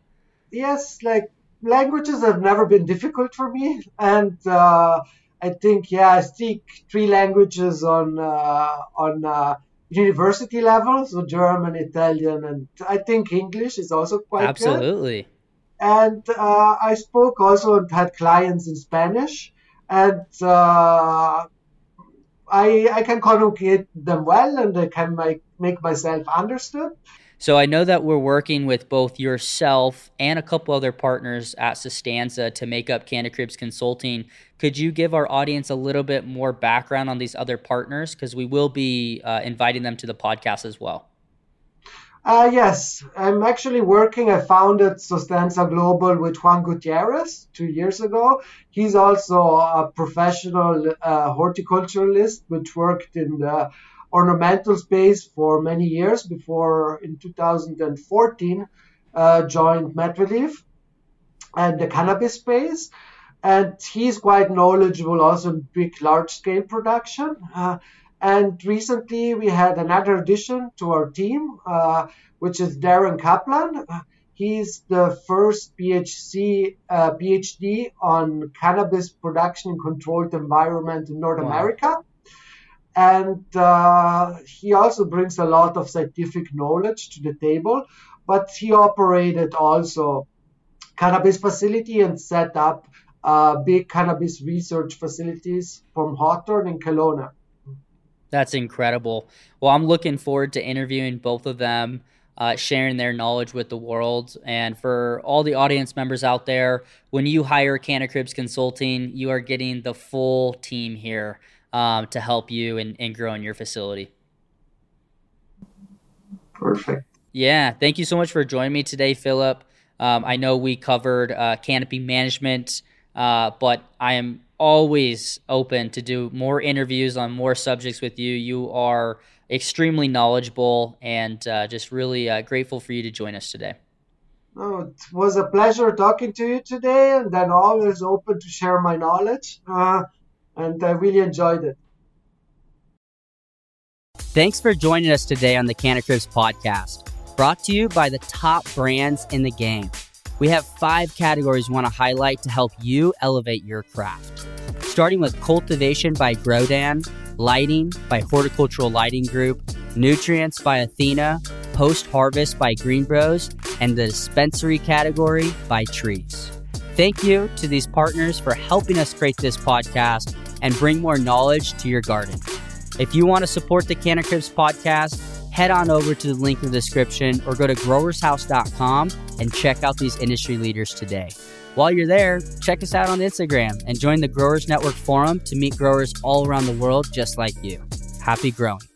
Yes, like languages have never been difficult for me, and uh, I think yeah, I speak three languages on uh, on uh, university level, so German, Italian, and I think English is also quite absolutely. Good. And uh, I spoke also and had clients in Spanish, and uh, I I can communicate them well, and I can make make myself understood. So I know that we're working with both yourself and a couple other partners at Sustanza to make up Cannacribs Consulting. Could you give our audience a little bit more background on these other partners? Because we will be uh, inviting them to the podcast as well. Uh, yes, I'm actually working. I founded Sustanza Global with Juan Gutierrez two years ago. He's also a professional uh, horticulturalist, which worked in the ornamental space for many years before in 2014 uh, joined Medreleaf and the cannabis space. And he's quite knowledgeable also in big, large scale production. And recently we had another addition to our team, uh, which is Darren Kaplan. He's the first PhD, uh, PhD on cannabis production in controlled environment in North wow. America. And uh, he also brings a lot of scientific knowledge to the table, but he operated also cannabis facility and set up uh, big cannabis research facilities from Hawthorne and Kelowna. That's incredible. Well, I'm looking forward to interviewing both of them, uh, sharing their knowledge with the world. And for all the audience members out there, when you hire Cannacribs Consulting, you are getting the full team here um, to help you in, in growing your facility. Perfect. Yeah. Thank you so much for joining me today, Philip. Um, I know we covered uh, canopy management, uh, but I am always open to do more interviews on more subjects with you. You are extremely knowledgeable and uh, just really uh, grateful for you to join us today. Oh, it was a pleasure talking to you today, and then always open to share my knowledge. Uh, and I really enjoyed it. Thanks for joining us today on the Cannacribs podcast, brought to you by the top brands in the game. We have five categories we want to highlight to help you elevate your craft. Starting with cultivation by Grodan, lighting by Horticultural Lighting Group, Nutrients by Athena, Post Harvest by Greenbroz, and the dispensary category by Trees. Thank you to these partners for helping us create this podcast and bring more knowledge to your garden. If you want to support the Canna podcast, head on over to the link in the description or go to growershouse.com and check out these industry leaders today. While you're there, check us out on Instagram and join the Growers Network forum to meet growers all around the world just like you. Happy growing.